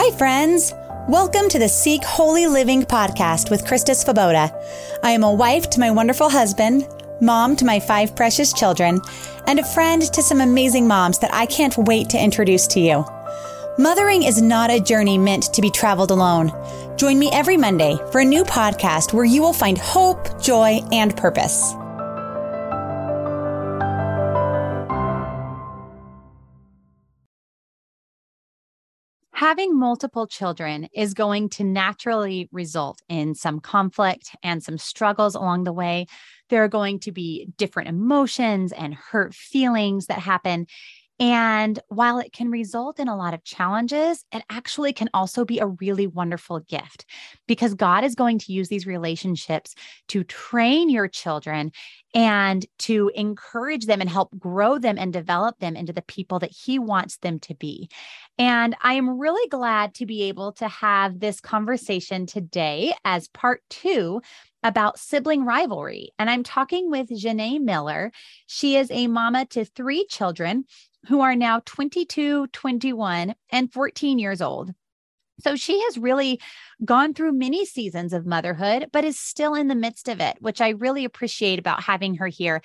Hi, friends. Welcome to the Seek Holy Living podcast with Krista Svoboda. I am a wife to my wonderful husband, mom to my five precious children, and a friend to some amazing moms that I can't wait to introduce to you. Mothering is not a journey meant to be traveled alone. Join me every Monday for a new podcast where you will find hope, joy, and purpose. Having multiple children is going to naturally result in some conflict and some struggles along the way. There are going to be different emotions and hurt feelings that happen. And while it can result in a lot of challenges, it actually can also be a really wonderful gift because God is going to use these relationships to train your children and to encourage them and help grow them and develop them into the people that He wants them to be. And I am really glad to be able to have this conversation today as part two about sibling rivalry. And I'm talking with Janae Miller. She is a mama to three children who are now 22, 21, and 14 years old. So she has really gone through many seasons of motherhood, but is still in the midst of it, which I really appreciate about having her here.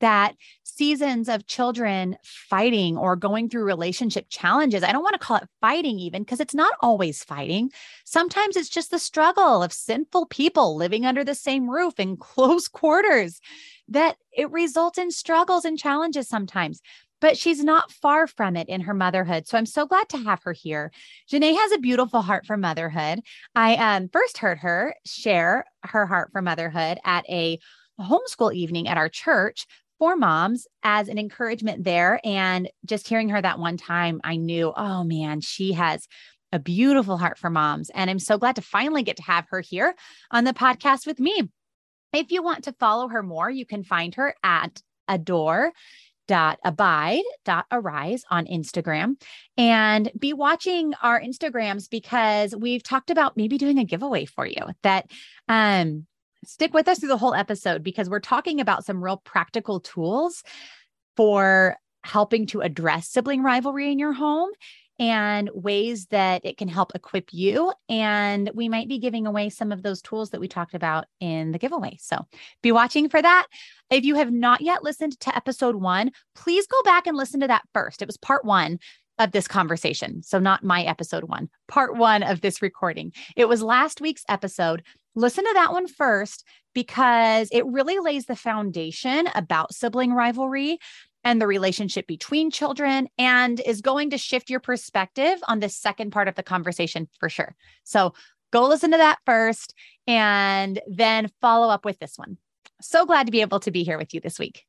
That seasons of children fighting or going through relationship challenges, I don't want to call it fighting even because it's not always fighting. Sometimes it's just the struggle of sinful people living under the same roof in close quarters that it results in struggles and challenges sometimes but she's not far from it in her motherhood. So I'm so glad to have her here. Janae has a beautiful heart for motherhood. I um, first heard her share her heart for motherhood at a homeschool evening at our church for moms as an encouragement there. And just hearing her that one time, I knew, oh man, she has a beautiful heart for moms. And I'm so glad to finally get to have her here on the podcast with me. If you want to follow her more, you can find her at Adore dot abide dot arise on Instagram. And be watching our Instagrams because we've talked about maybe doing a giveaway for you that um stick with us through the whole episode because we're talking about some real practical tools for helping to address sibling rivalry in your home and ways that it can help equip you. And we might be giving away some of those tools that we talked about in the giveaway. So be watching for that. If you have not yet listened to episode one, please go back and listen to that first. It was part one of this conversation. So, not my episode one, part one of this recording. It was last week's episode. Listen to that one first because it really lays the foundation about sibling rivalry and the relationship between children and is going to shift your perspective on the second part of the conversation for sure. So go listen to that first and then follow up with this one. So glad to be able to be here with you this week.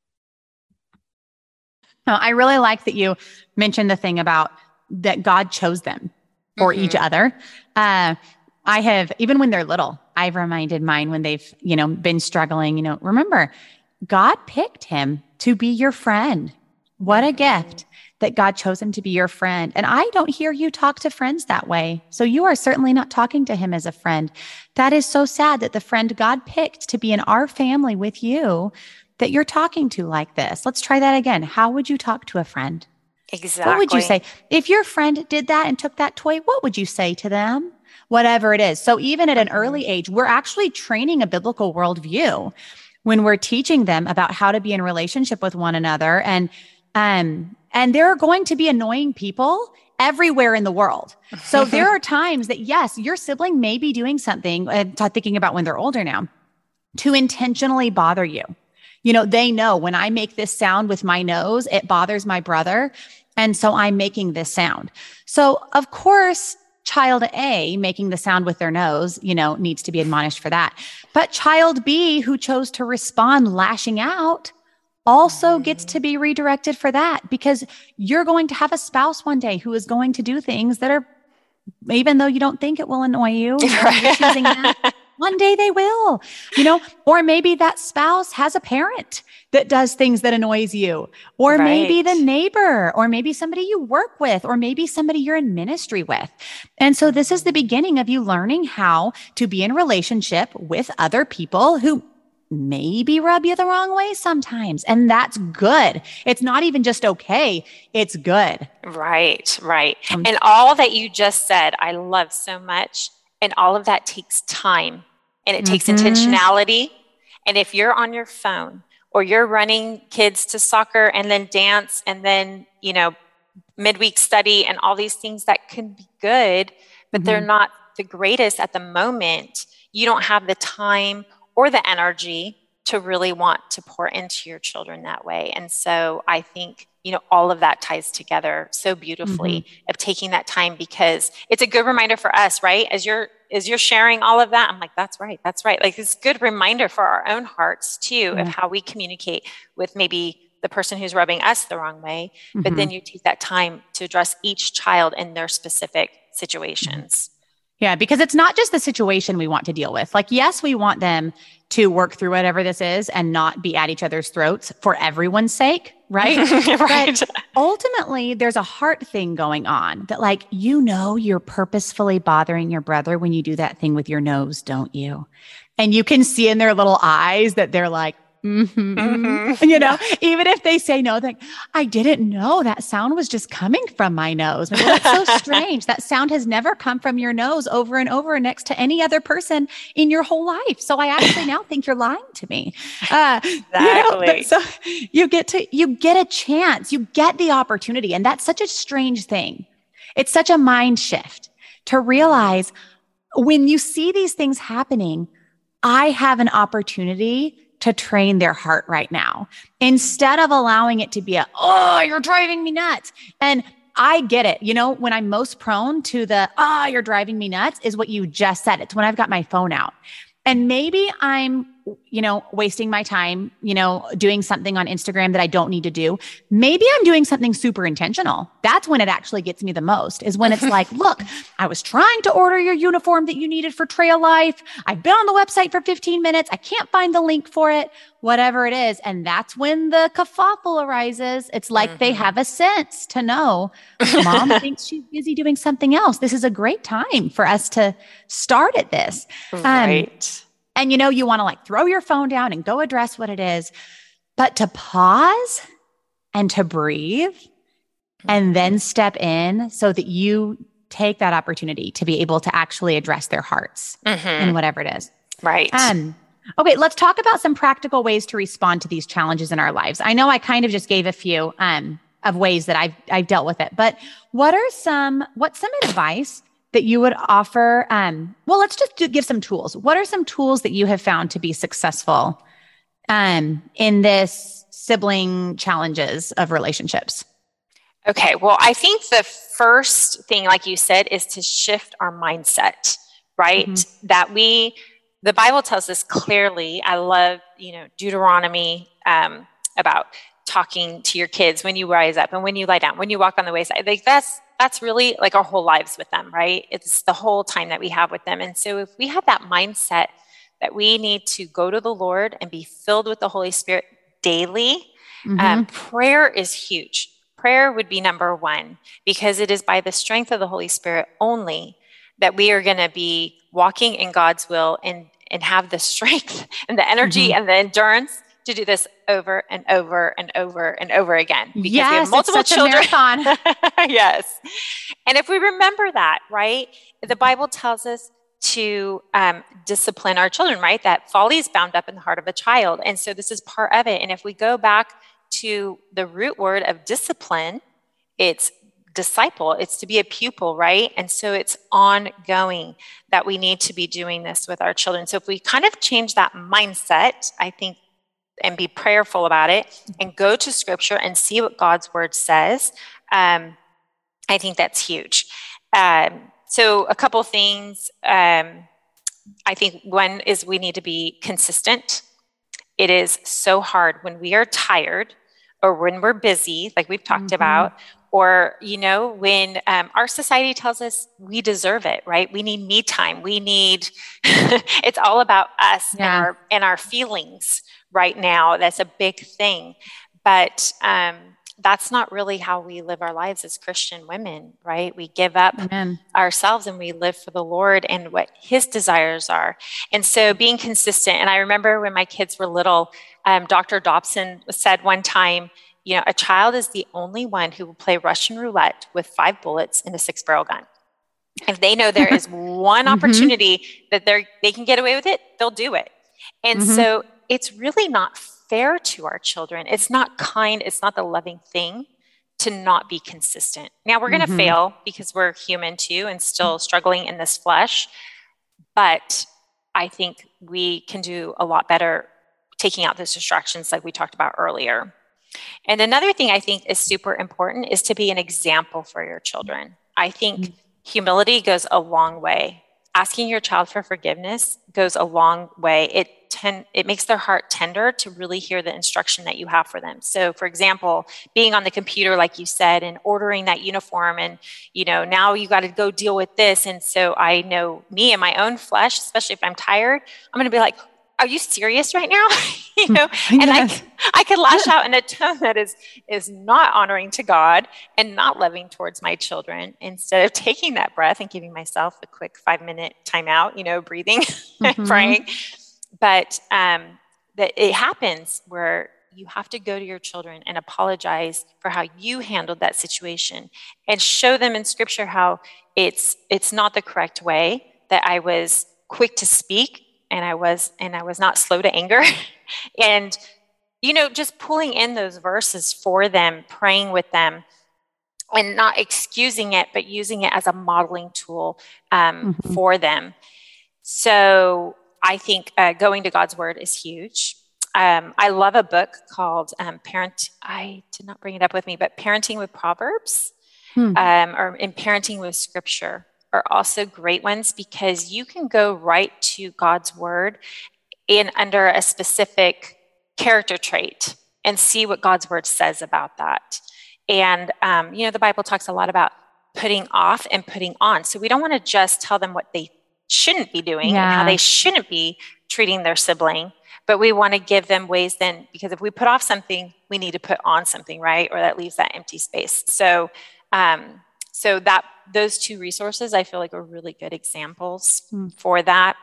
Now, I really like that you mentioned the thing about that God chose them for mm-hmm. each other. Uh, I have, even when they're little, I've reminded mine when they've, you know, been struggling, you know, remember, God picked him to be your friend. What a gift that God chose him to be your friend. And I don't hear you talk to friends that way. So you are certainly not talking to him as a friend. That is so sad that the friend God picked to be in our family with you that you're talking to like this. Let's try that again. How would you talk to a friend? Exactly. What would you say? If your friend did that and took that toy, what would you say to them? Whatever it is. So even at an early mm-hmm. age, we're actually training a biblical worldview when we're teaching them about how to be in relationship with one another and um and there are going to be annoying people everywhere in the world. So there are times that yes, your sibling may be doing something and uh, thinking about when they're older now to intentionally bother you. You know, they know when I make this sound with my nose, it bothers my brother. And so I'm making this sound. So of course, child A making the sound with their nose, you know, needs to be admonished for that. But child B who chose to respond lashing out also gets to be redirected for that because you're going to have a spouse one day who is going to do things that are even though you don't think it will annoy you, that, one day they will, you know, or maybe that spouse has a parent that does things that annoys you, or right. maybe the neighbor, or maybe somebody you work with, or maybe somebody you're in ministry with. And so this is the beginning of you learning how to be in relationship with other people who maybe rub you the wrong way sometimes. And that's good. It's not even just okay, it's good. Right, right. Um, and all that you just said, I love so much. And all of that takes time and it mm-hmm. takes intentionality. And if you're on your phone or you're running kids to soccer and then dance and then, you know, midweek study and all these things that can be good, but mm-hmm. they're not the greatest at the moment, you don't have the time or the energy to really want to pour into your children that way. And so I think, you know, all of that ties together so beautifully mm-hmm. of taking that time because it's a good reminder for us, right? As you're as you're sharing all of that, I'm like, that's right, that's right. Like it's a good reminder for our own hearts too of how we communicate with maybe the person who's rubbing us the wrong way. Mm-hmm. But then mm-hmm. you take that time to address each child in their specific situations. Yeah, because it's not just the situation we want to deal with. Like, yes, we want them to work through whatever this is and not be at each other's throats for everyone's sake, right? right. But ultimately, there's a heart thing going on that, like, you know, you're purposefully bothering your brother when you do that thing with your nose, don't you? And you can see in their little eyes that they're like, Mm-hmm. Mm-hmm. You know, even if they say no, like, I didn't know that sound was just coming from my nose. Well, that's so strange. That sound has never come from your nose over and over next to any other person in your whole life. So I actually now think you're lying to me. Uh, exactly. You know, so you get to, you get a chance, you get the opportunity. And that's such a strange thing. It's such a mind shift to realize when you see these things happening, I have an opportunity to train their heart right now instead of allowing it to be a, oh, you're driving me nuts. And I get it. You know, when I'm most prone to the, oh, you're driving me nuts is what you just said. It's when I've got my phone out. And maybe I'm you know, wasting my time, you know, doing something on Instagram that I don't need to do. Maybe I'm doing something super intentional. That's when it actually gets me the most is when it's like, look, I was trying to order your uniform that you needed for Trail Life. I've been on the website for 15 minutes. I can't find the link for it, whatever it is. And that's when the kerfuffle arises. It's like mm-hmm. they have a sense to know mom thinks she's busy doing something else. This is a great time for us to start at this. Um, right. Um, and you know, you want to like throw your phone down and go address what it is, but to pause and to breathe and then step in so that you take that opportunity to be able to actually address their hearts mm-hmm. and whatever it is. Right. Um, okay, let's talk about some practical ways to respond to these challenges in our lives. I know I kind of just gave a few um, of ways that I've I've dealt with it, but what are some what's some advice that you would offer? Um, well, let's just give some tools. What are some tools that you have found to be successful um, in this sibling challenges of relationships? Okay, well, I think the first thing, like you said, is to shift our mindset, right? Mm-hmm. That we, the Bible tells us clearly, I love, you know, Deuteronomy um, about talking to your kids when you rise up and when you lie down, when you walk on the wayside. Like that's that's really like our whole lives with them, right? It's the whole time that we have with them. And so if we have that mindset that we need to go to the Lord and be filled with the Holy Spirit daily, mm-hmm. um, prayer is huge. Prayer would be number one because it is by the strength of the Holy Spirit only that we are going to be walking in God's will and and have the strength and the energy mm-hmm. and the endurance to do this over and over and over and over again because yes, we have multiple children. yes. And if we remember that, right? The Bible tells us to um, discipline our children, right? That folly is bound up in the heart of a child. And so this is part of it. And if we go back to the root word of discipline, it's disciple, it's to be a pupil, right? And so it's ongoing that we need to be doing this with our children. So if we kind of change that mindset, I think and be prayerful about it and go to scripture and see what God's word says, um, I think that's huge. Um, so, a couple things. Um, I think one is we need to be consistent. It is so hard when we are tired or when we're busy, like we've talked mm-hmm. about, or you know when um, our society tells us we deserve it right we need me time we need it's all about us yeah. and, our, and our feelings right now. That's a big thing. But um, that's not really how we live our lives as Christian women, right? We give up Amen. ourselves and we live for the Lord and what His desires are. And so being consistent. And I remember when my kids were little, um, Dr. Dobson said one time, you know, a child is the only one who will play Russian roulette with five bullets in a six barrel gun. If they know there is one mm-hmm. opportunity mm-hmm. that they they can get away with it, they'll do it. And mm-hmm. so it's really not fair to our children. It's not kind, it's not the loving thing to not be consistent. Now, we're going to mm-hmm. fail because we're human too and still struggling in this flesh. But I think we can do a lot better taking out those distractions like we talked about earlier. And another thing I think is super important is to be an example for your children. I think mm-hmm. humility goes a long way. Asking your child for forgiveness goes a long way. It ten, it makes their heart tender to really hear the instruction that you have for them. So, for example, being on the computer, like you said, and ordering that uniform, and you know, now you got to go deal with this. And so, I know me and my own flesh, especially if I'm tired, I'm going to be like, are you serious right now? You know? And i i could lash out in a tone that is is not honoring to god and not loving towards my children. Instead of taking that breath and giving myself a quick five minute timeout you know breathing mm-hmm. and praying. But um, that it happens where you have to go to your children and apologize for how you handled that situation and show them in scripture how it's it's not the correct way that i was quick to speak and i was and i was not slow to anger and you know just pulling in those verses for them praying with them and not excusing it but using it as a modeling tool um, mm-hmm. for them so I think uh, going to God's word is huge. Um, I love a book called um, Parent. I did not bring it up with me, but Parenting with Proverbs hmm. um, or in Parenting with Scripture are also great ones because you can go right to God's word and under a specific character trait and see what God's word says about that. And um, you know, the Bible talks a lot about putting off and putting on. So we don't want to just tell them what they shouldn't be doing yeah. and how they shouldn't be treating their sibling but we want to give them ways then because if we put off something we need to put on something right or that leaves that empty space so um, so that those two resources i feel like are really good examples mm. for that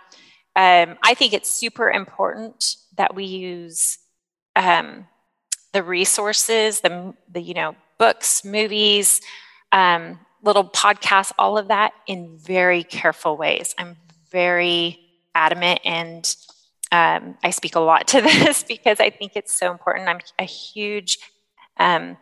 um, i think it's super important that we use um, the resources the, the you know books movies um, little podcasts, all of that in very careful ways. I'm very adamant and um, I speak a lot to this because I think it's so important. I'm a huge um,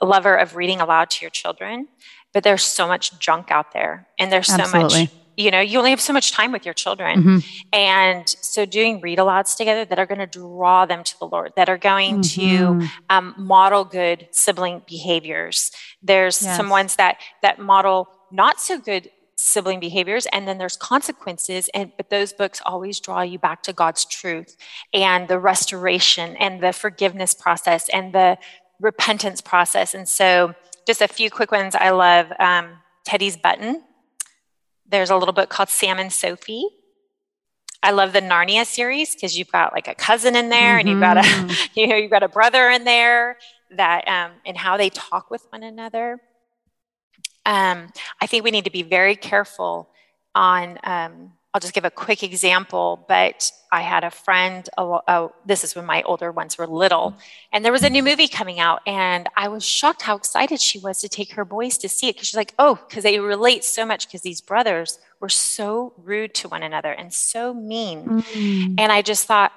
lover of reading aloud to your children, but there's so much junk out there and there's Absolutely. so much you know you only have so much time with your children mm-hmm. and so doing read alouds together that are going to draw them to the lord that are going mm-hmm. to um, model good sibling behaviors there's yes. some ones that that model not so good sibling behaviors and then there's consequences and but those books always draw you back to god's truth and the restoration and the forgiveness process and the repentance process and so just a few quick ones i love um, teddy's button there's a little book called Sam and Sophie. I love the Narnia series because you've got like a cousin in there, mm-hmm. and you've got a mm-hmm. you know you've got a brother in there that um, and how they talk with one another. Um, I think we need to be very careful on um, I'll just give a quick example, but I had a friend, oh, this is when my older ones were little, and there was a new movie coming out, and I was shocked how excited she was to take her boys to see it because she's like, oh, because they relate so much because these brothers were so rude to one another and so mean. Mm. And I just thought,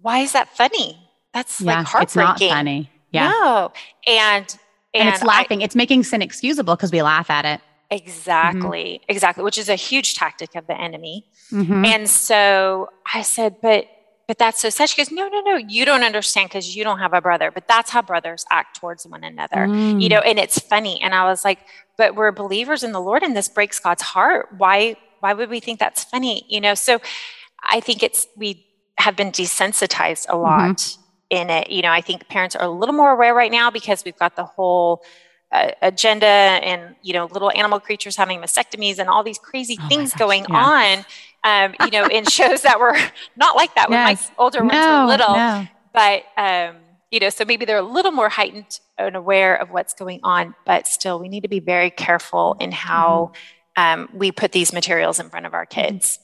why is that funny? That's yeah, like heartbreaking. It's not funny. Yeah. No. And, and, and it's laughing. I, it's making sin excusable because we laugh at it. Exactly, mm-hmm. exactly, which is a huge tactic of the enemy. Mm-hmm. And so I said, but but that's so sad. She goes, no, no, no, you don't understand because you don't have a brother. But that's how brothers act towards one another, mm. you know. And it's funny. And I was like, but we're believers in the Lord, and this breaks God's heart. Why? Why would we think that's funny, you know? So I think it's we have been desensitized a lot mm-hmm. in it. You know, I think parents are a little more aware right now because we've got the whole uh, agenda and you know little animal creatures having mastectomies and all these crazy oh things gosh, going yeah. on um, you know in shows that were not like that when my older ones were little no. but um, you know, so maybe they're a little more heightened and aware of what's going on, but still, we need to be very careful in how mm-hmm. um, we put these materials in front of our mm-hmm.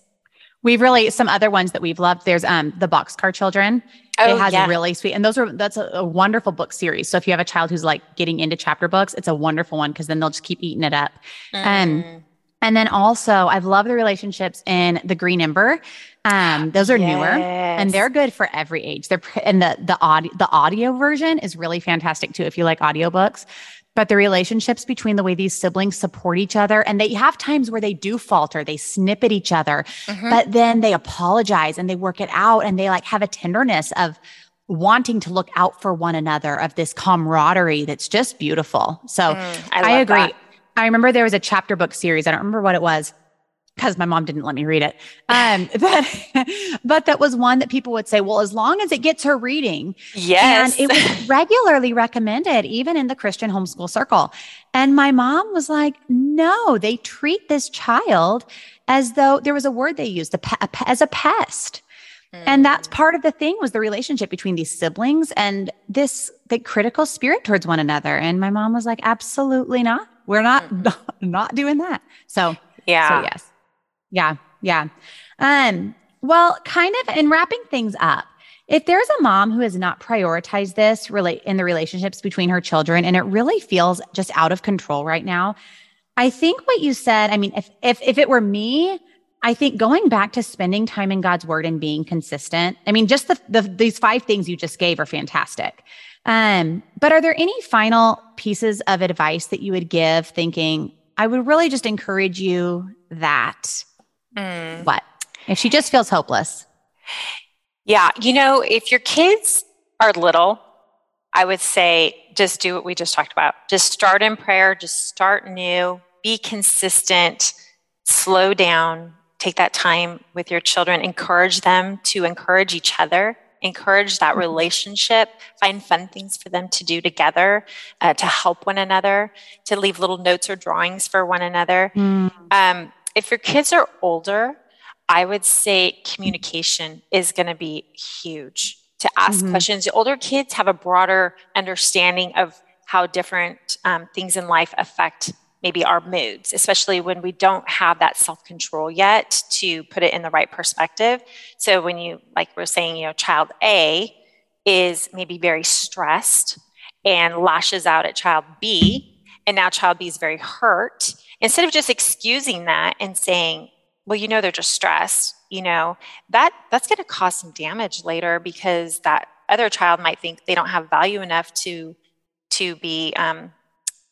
We've really some other ones that we've loved. There's um the Boxcar Children. Oh, it has yeah. really sweet, and those are that's a, a, wonderful book series. So if you have a child who's like getting into chapter books, it's a wonderful one because then they'll just keep eating it up. Mm. Um, and then also, I've loved the relationships in the Green Ember. Um, those are yes. newer and they're good for every age. They're and the the audio the audio version is really fantastic too if you like audiobooks. But the relationships between the way these siblings support each other, and they have times where they do falter, they snip at each other, mm-hmm. but then they apologize and they work it out and they like have a tenderness of wanting to look out for one another, of this camaraderie that's just beautiful. So mm, I, I, agree. That. I remember there was a chapter book series. I don't remember what it was because my mom didn't let me read it. Um, but, but that was one that people would say, well, as long as it gets her reading. Yes. And it was regularly recommended, even in the Christian homeschool circle. And my mom was like, no, they treat this child as though there was a word they used as a pest. And that's mm. part of the thing was the relationship between these siblings and this the critical spirit towards one another. And my mom was like, absolutely not. We're not mm-hmm. not doing that. So yeah. So yes. Yeah. Yeah. Um, well, kind of in wrapping things up, if there's a mom who has not prioritized this relate in the relationships between her children and it really feels just out of control right now, I think what you said, I mean, if if if it were me, I think going back to spending time in God's word and being consistent. I mean, just the, the these five things you just gave are fantastic. Um, but are there any final pieces of advice that you would give thinking, I would really just encourage you that mm. what? If she just feels hopeless. Yeah. You know, if your kids are little, I would say just do what we just talked about. Just start in prayer, just start new, be consistent, slow down, take that time with your children, encourage them to encourage each other encourage that mm-hmm. relationship, find fun things for them to do together, uh, to help one another, to leave little notes or drawings for one another. Mm. Um, if your kids are older, I would say communication is going to be huge to ask mm-hmm. questions. The older kids have a broader understanding of how different um, things in life affect maybe our moods, especially when we don't have that self control yet to put it in the right perspective. So, when you, like we're saying, you know, child A is maybe very stressed and lashes out at child B, and now child B is very hurt, instead of just excusing that and saying, well, you know, they're just stressed, you know, that that's going to cause some damage later because that other child might think they don't have value enough to to be um,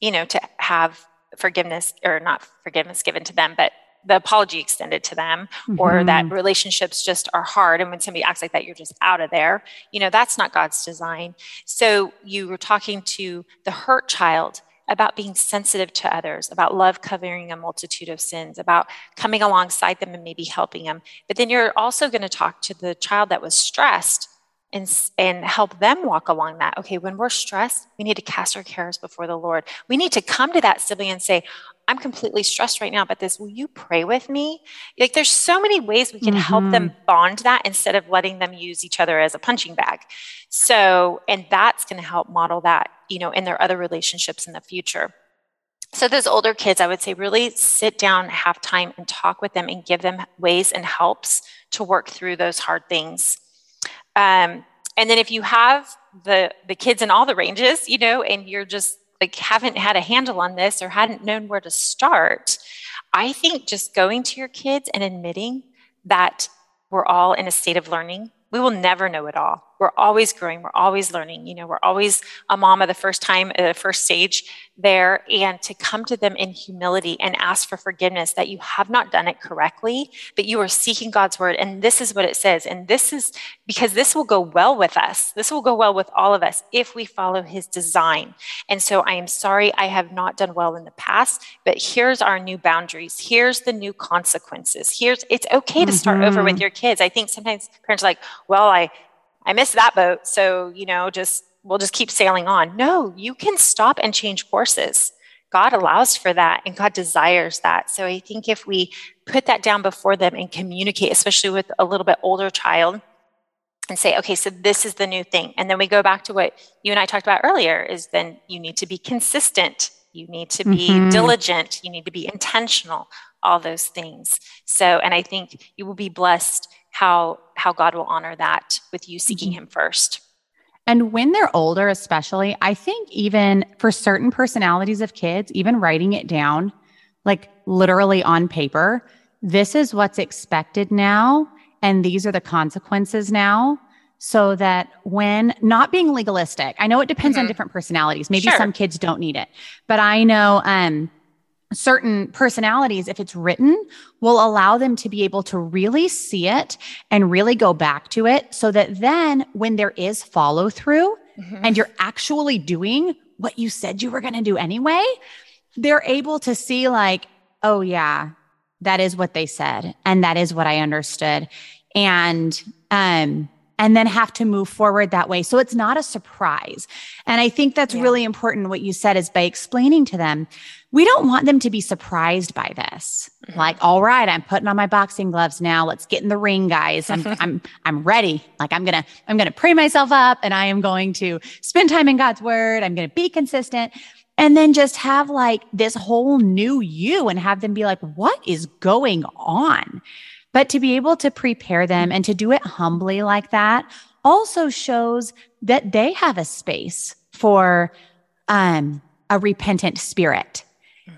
you know to have forgiveness or not forgiveness given to them, but the apology extended to them mm-hmm. or that relationships just are hard and when somebody acts like that you're just out of there you know that's not god's design so you were talking to the hurt child about being sensitive to others about love covering a multitude of sins about coming alongside them and maybe helping them. But then you're also going to talk to the child that was stressed and, and help them walk along that. Okay, when we're stressed, we need to cast our cares before the Lord. We need to come to that sibling and say, I'm completely stressed right now about this. Will you pray with me? Like, there's so many ways we can mm-hmm. help them mm-hmm. bond that instead of letting them use each other as a punching bag. So, and that's going to help model that, you know, in their other relationships in the future. So, those older kids, I would say, really sit down, have time, and talk with them and give them ways and helps to work through those hard things. Um, and then if you have the the kids in all the ranges, you know, and you're just like haven't had a handle on this or hadn't known where to start, I think just going to your kids and admitting that we're all in a state of learning. We will never know it all we're always growing we're always learning you know we're always a mama the first time at the first stage there and to come to them in humility and ask for forgiveness that you have not done it correctly but you are seeking god's word. And this is what it says and this is because this will go well with us. This will go well with all of us if we follow his design. And so i am sorry i have not done well in the past but here's our new boundaries. Here's the new consequences. Here's it's okay to start mm-hmm. over with your kids. I think sometimes parents are like well i I missed that boat. So, you know, just we'll just keep sailing on. No, you can stop and change courses. God allows for that and God desires that. So I think if we put that down before them and communicate, especially with a little bit older child, and say, okay, so this is the new thing. And then we go back to what you and I talked about earlier is then you need to be consistent. You need to be mm-hmm. diligent. You need to be intentional, all those things. So, and I think you will be blessed how, how God will honor that with you seeking mm-hmm. him first. And when they're older, especially, I think even for certain personalities of kids, even writing it down, like literally on paper, this is what's expected now and these are the consequences now so that when not being legalistic i know it depends mm-hmm. on different personalities maybe sure. some kids don't need it but i know um certain personalities if it's written will allow them to be able to really see it and really go back to it so that then when there is follow through mm-hmm. and you're actually doing what you said you were going to do anyway they're able to see like oh yeah that is what they said and that is what i understood and um and then have to move forward that way. So it's not a surprise. And I think that's yeah. really important. What you said is by explaining to them, we don't want them to be surprised by this. Mm-hmm. Like, all right, I'm putting on my boxing gloves now. Let's get in the ring, guys. I'm, I'm, I'm ready. Like, I'm going to, I'm going to pray myself up and I am going to spend time in God's word. I'm going to be consistent and then just have like this whole new you and have them be like, what is going on? But to be able to prepare them and to do it humbly like that also shows that they have a space for um, a repentant spirit.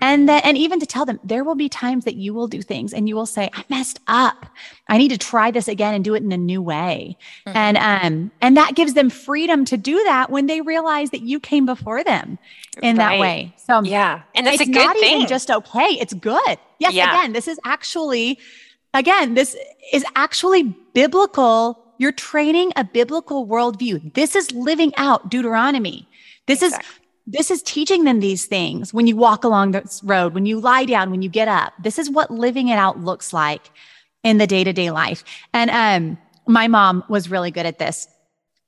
And that, and even to tell them there will be times that you will do things and you will say, I messed up. I need to try this again and do it in a new way. Mm-hmm. And, um, and that gives them freedom to do that when they realize that you came before them in right. that way. So yeah. And that's it's a good not thing. even just okay. It's good. Yes. Yeah. Again, this is actually Again, this is actually biblical. You're training a biblical worldview. This is living out Deuteronomy. This exactly. is this is teaching them these things when you walk along this road, when you lie down, when you get up. This is what living it out looks like in the day-to-day life. And um, my mom was really good at this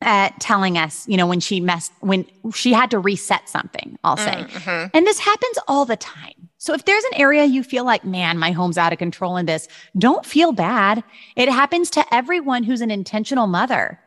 at telling us, you know, when she messed, when she had to reset something, I'll say. Mm-hmm. And this happens all the time. So if there's an area you feel like, man, my home's out of control in this, don't feel bad. It happens to everyone who's an intentional mother.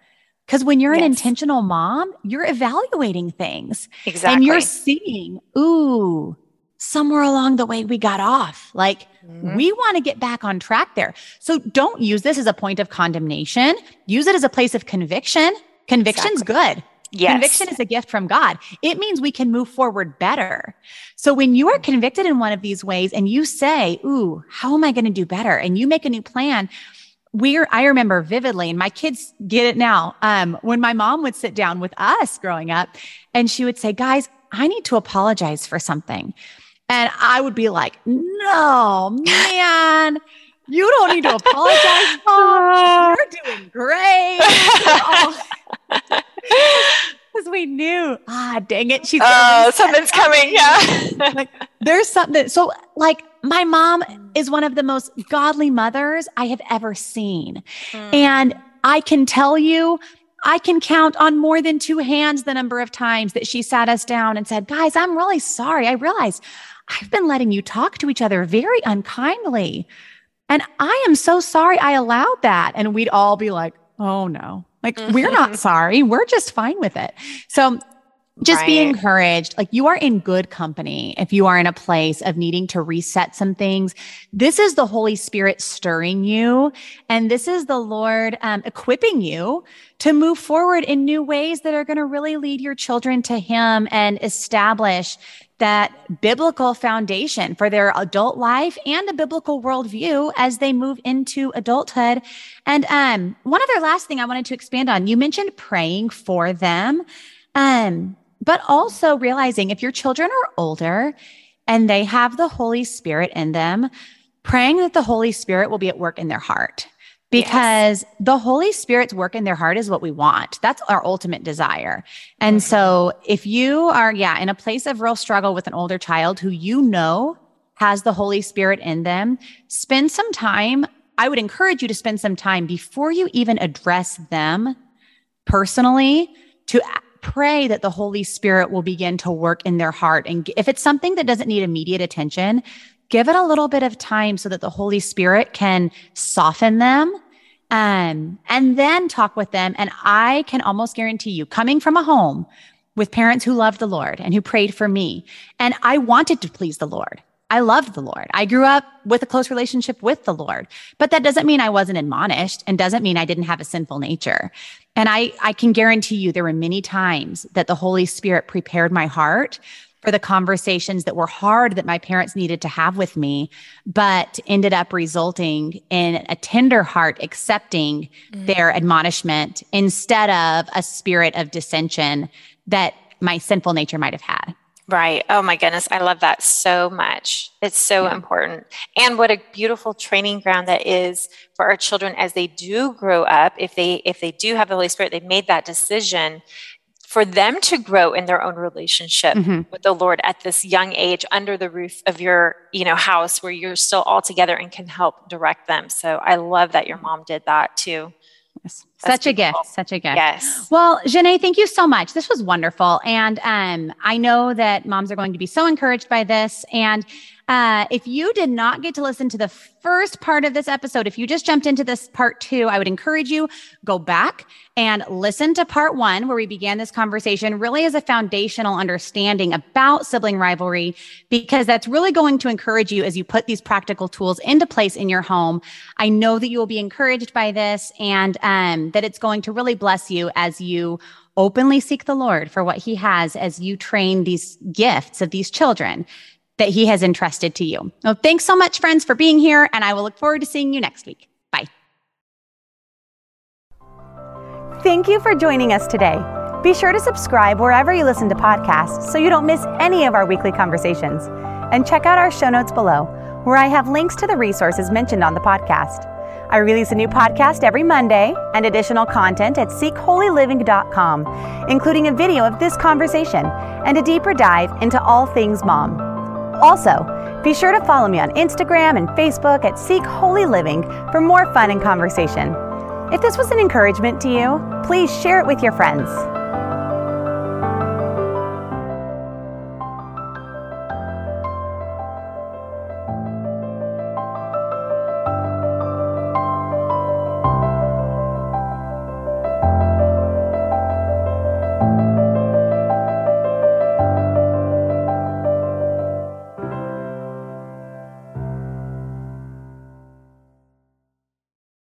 Because when you're yes. an intentional mom, you're evaluating things. Exactly. And you're seeing, ooh, somewhere along the way we got off. Like mm-hmm. we want to get back on track there. So don't use this as a point of condemnation. Use it as a place of conviction. Conviction's exactly. good. Yes. Conviction is a gift from God. It means we can move forward better. So when you are convicted in one of these ways and you say, Ooh, how am I going to do better? And you make a new plan. We're, I remember vividly, and my kids get it now. Um, when my mom would sit down with us growing up and she would say, guys, I need to apologize for something. And I would be like, no, man. You don't need to apologize, Mom. You're doing great. Because we knew, ah, dang it, she's. Oh, something's coming. Yeah. like, there's something. So, like, my mom is one of the most godly mothers I have ever seen. Mm. And I can tell you, I can count on more than two hands the number of times that she sat us down and said, Guys, I'm really sorry. I realize I've been letting you talk to each other very unkindly. And I am so sorry I allowed that. And we'd all be like, Oh no, like, we're not sorry. We're just fine with it. So just right. be encouraged. Like you are in good company if you are in a place of needing to reset some things. This is the Holy Spirit stirring you. And this is the Lord um, equipping you to move forward in new ways that are going to really lead your children to Him and establish that biblical foundation for their adult life and a biblical worldview as they move into adulthood. And um, one other last thing I wanted to expand on, you mentioned praying for them, um, but also realizing if your children are older and they have the Holy Spirit in them, praying that the Holy Spirit will be at work in their heart because yes. the Holy Spirit's work in their heart is what we want. That's our ultimate desire. And mm-hmm. so if you are, yeah, in a place of real struggle with an older child who you know has the Holy Spirit in them, spend some time. I would encourage you to spend some time before you even address them personally to pray that the Holy Spirit will begin to work in their heart. And if it's something that doesn't need immediate attention, give it a little bit of time so that the Holy Spirit can soften them Um, and then talk with them. And I can almost guarantee you, coming from a home with parents who loved the Lord and who prayed for me, and I wanted to please the Lord. I loved the Lord. I grew up with a close relationship with the Lord, but that doesn't mean I wasn't admonished and doesn't mean I didn't have a sinful nature. And I, I can guarantee you there were many times that the Holy Spirit prepared my heart for the conversations that were hard that my parents needed to have with me, but ended up resulting in a tender heart accepting mm. their admonishment instead of a spirit of dissension that my sinful nature might have had. Right. Oh my goodness. I love that so much. It's so yeah. important. And what a beautiful training ground that is for our children as they do grow up. If they if they do have the Holy Spirit, they've made that decision for them to grow in their own relationship mm-hmm. with the Lord at this young age under the roof of your, you know, house where you're still all together and can help direct them. So I love that your mom did that too. Yes. Such a gift. Such a gift. Yes. Well, Janae, thank you so much. This was wonderful. And um, I know that moms are going to be so encouraged by this. And uh, if you did not get to listen to the first part of this episode, if you just jumped into this part two, I would encourage you go back and listen to part one, where we began this conversation really as a foundational understanding about sibling rivalry, because that's really going to encourage you as you put these practical tools into place in your home. I know that you will be encouraged by this and um, that it's going to really bless you as you openly seek the Lord for what he has as you train these gifts of these children that he has entrusted to you. Well, thanks so much, friends, for being here, and I will look forward to seeing you next week. Bye. Thank you for joining us today. Be sure to subscribe wherever you listen to podcasts so you don't miss any of our weekly conversations. And check out our show notes below, where I have links to the resources mentioned on the podcast. I release a new podcast every Monday and additional content at seekholyliving.com, including a video of this conversation and a deeper dive into all things mom. Also, be sure to follow me on Instagram and Facebook at Seek Holy Living for more fun and conversation. If this was an encouragement to you, please share it with your friends.